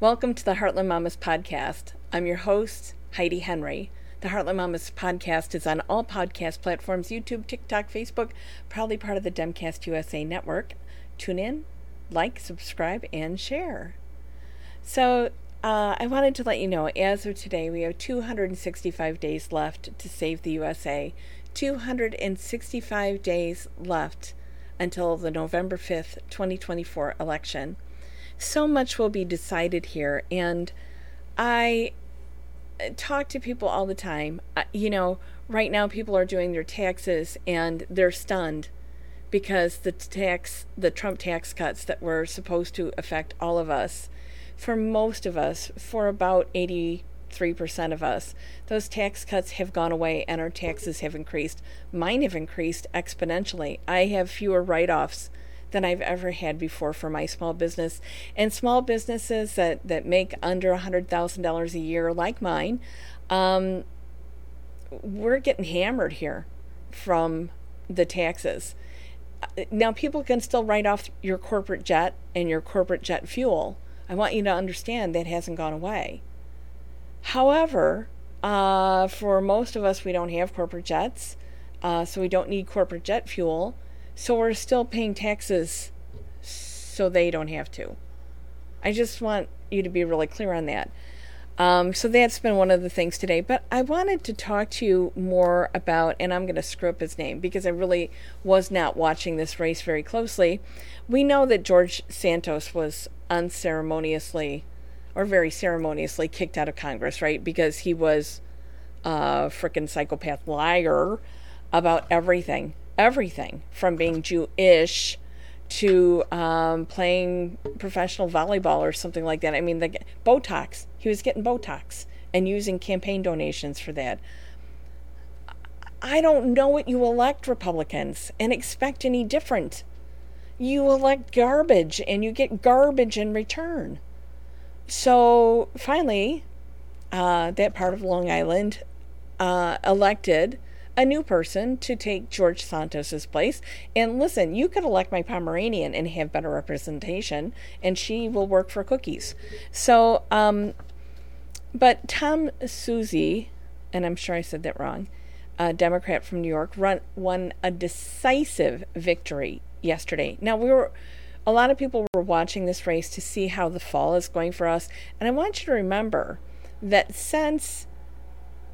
Welcome to the Heartland Mamas podcast. I'm your host, Heidi Henry. The Heartland Mamas podcast is on all podcast platforms YouTube, TikTok, Facebook, proudly part of the Demcast USA network. Tune in, like, subscribe, and share. So, uh, I wanted to let you know as of today, we have 265 days left to save the USA. 265 days left until the November 5th, 2024 election so much will be decided here. And I uh, talk to people all the time. You know, right now people are doing their taxes and they're stunned because the tax, the Trump tax cuts that were supposed to affect all of us, for most of us, for about 83% of us, those tax cuts have gone away and our taxes have increased. Mine have increased exponentially. I have fewer write offs than I've ever had before for my small business. And small businesses that, that make under $100,000 a year, like mine, um, we're getting hammered here from the taxes. Now, people can still write off your corporate jet and your corporate jet fuel. I want you to understand that hasn't gone away. However, uh, for most of us, we don't have corporate jets, uh, so we don't need corporate jet fuel. So we're still paying taxes so they don't have to. I just want you to be really clear on that. Um, so that's been one of the things today. But I wanted to talk to you more about, and I'm going to screw up his name because I really was not watching this race very closely. We know that George Santos was unceremoniously or very ceremoniously kicked out of Congress, right? Because he was a freaking psychopath liar about everything everything from being Jewish to um, playing professional volleyball or something like that. I mean, the Botox. He was getting Botox and using campaign donations for that. I don't know what you elect Republicans and expect any different. You elect garbage and you get garbage in return. So finally, uh, that part of Long Island uh, elected a new person to take George Santos's place. And listen, you could elect my Pomeranian and have better representation, and she will work for cookies. So, um, but Tom Suozzi, and I'm sure I said that wrong, a Democrat from New York, run, won a decisive victory yesterday. Now, we were a lot of people were watching this race to see how the fall is going for us. And I want you to remember that since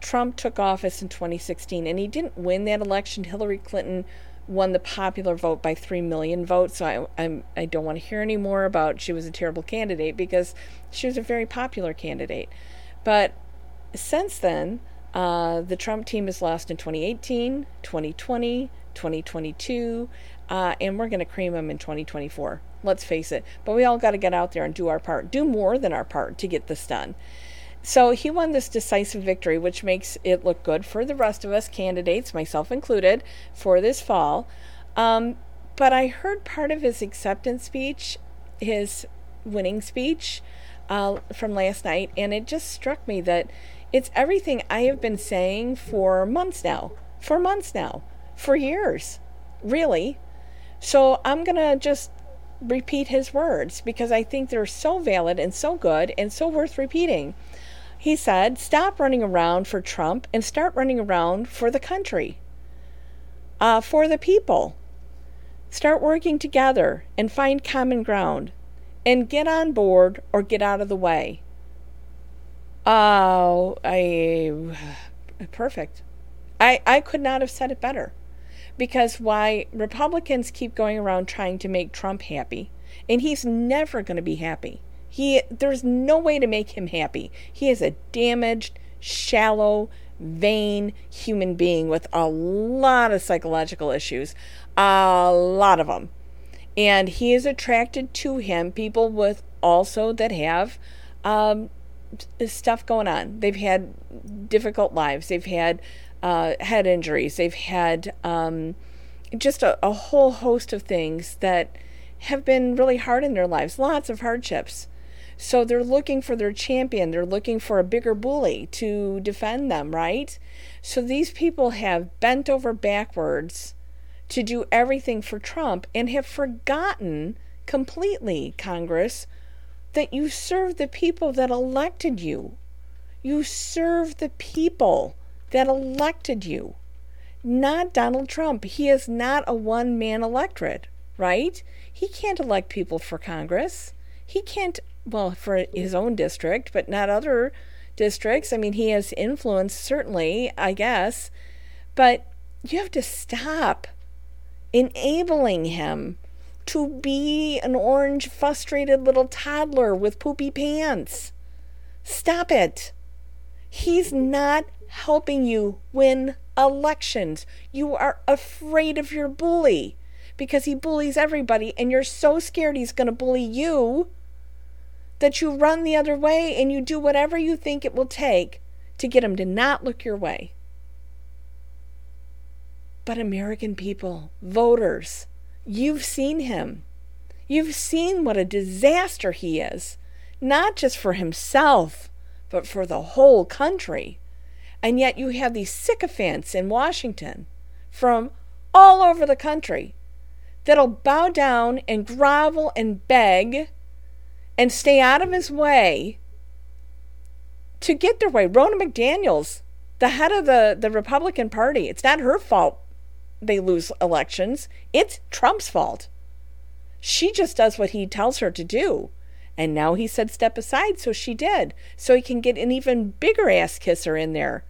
Trump took office in 2016 and he didn't win that election. Hillary Clinton won the popular vote by 3 million votes. So I, I'm, I don't want to hear any more about she was a terrible candidate because she was a very popular candidate. But since then, uh, the Trump team has lost in 2018, 2020, 2022, uh, and we're going to cream them in 2024. Let's face it. But we all got to get out there and do our part, do more than our part to get this done. So he won this decisive victory, which makes it look good for the rest of us candidates, myself included, for this fall. Um, but I heard part of his acceptance speech, his winning speech uh, from last night, and it just struck me that it's everything I have been saying for months now, for months now, for years, really. So I'm going to just repeat his words because I think they're so valid and so good and so worth repeating. He said, stop running around for Trump and start running around for the country, uh, for the people. Start working together and find common ground and get on board or get out of the way. Oh, I perfect. I I could not have said it better. Because why Republicans keep going around trying to make Trump happy, and he's never going to be happy. He there's no way to make him happy. He is a damaged, shallow, vain human being with a lot of psychological issues, a lot of them. And he is attracted to him people with also that have um, stuff going on. They've had difficult lives. They've had uh, head injuries. They've had um, just a, a whole host of things that have been really hard in their lives. Lots of hardships. So they're looking for their champion. They're looking for a bigger bully to defend them, right? So these people have bent over backwards to do everything for Trump and have forgotten completely, Congress, that you serve the people that elected you. You serve the people that elected you, not Donald Trump. He is not a one man electorate, right? He can't elect people for Congress. He can't, well, for his own district, but not other districts. I mean, he has influence, certainly, I guess, but you have to stop enabling him to be an orange, frustrated little toddler with poopy pants. Stop it. He's not helping you win elections. You are afraid of your bully because he bullies everybody, and you're so scared he's going to bully you that you run the other way and you do whatever you think it will take to get him to not look your way. But American people, voters, you've seen him. You've seen what a disaster he is, not just for himself, but for the whole country. And yet you have these sycophants in Washington from all over the country that'll bow down and grovel and beg and stay out of his way to get their way. Ronna McDaniels, the head of the, the Republican Party, it's not her fault they lose elections, it's Trump's fault. She just does what he tells her to do. And now he said step aside, so she did. So he can get an even bigger ass kisser in there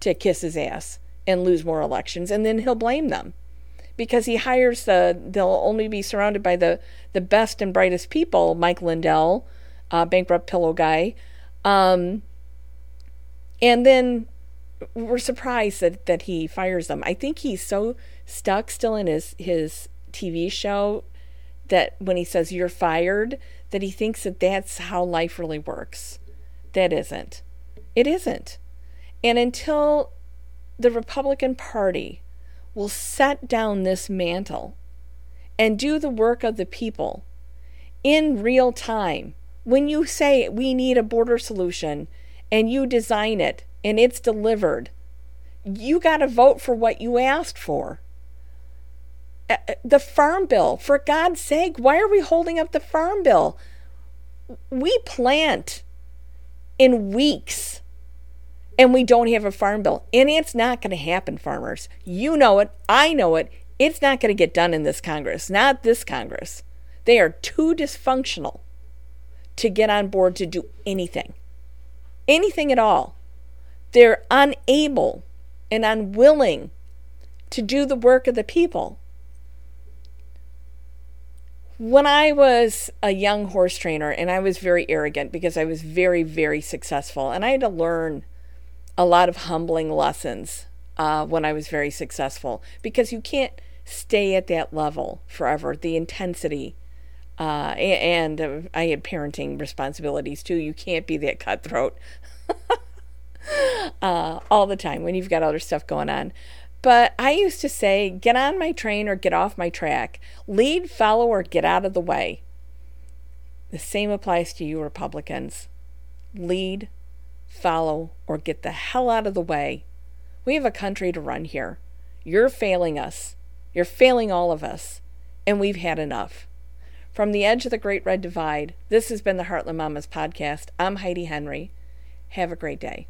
to kiss his ass and lose more elections, and then he'll blame them. Because he hires the they'll only be surrounded by the the best and brightest people, Mike Lindell, uh, bankrupt pillow guy. Um, and then we're surprised that, that he fires them. I think he's so stuck still in his, his TV show that when he says you're fired, that he thinks that that's how life really works. That isn't. It isn't. And until the Republican Party will set down this mantle and do the work of the people in real time, when you say we need a border solution and you design it and it's delivered, you got to vote for what you asked for. Uh, uh, the farm bill, for God's sake, why are we holding up the farm bill? We plant in weeks and we don't have a farm bill. And it's not going to happen, farmers. You know it. I know it. It's not going to get done in this Congress, not this Congress. They are too dysfunctional to get on board to do anything, anything at all. They're unable and unwilling to do the work of the people. When I was a young horse trainer, and I was very arrogant because I was very, very successful, and I had to learn a lot of humbling lessons uh, when I was very successful because you can't stay at that level forever. The intensity, uh, and, uh, I had parenting responsibilities too. You can't be that cutthroat. uh, all the time when you've got other stuff going on. But I used to say, get on my train or get off my track, lead, follow, or get out of the way. The same applies to you, Republicans. Lead, follow, or get the hell out of the way. We have a country to run here. You're failing us. You're failing all of us. And we've had enough. From the edge of the Great Red Divide, this has been the Heartland Mamas podcast. I'm Heidi Henry. Have a great day.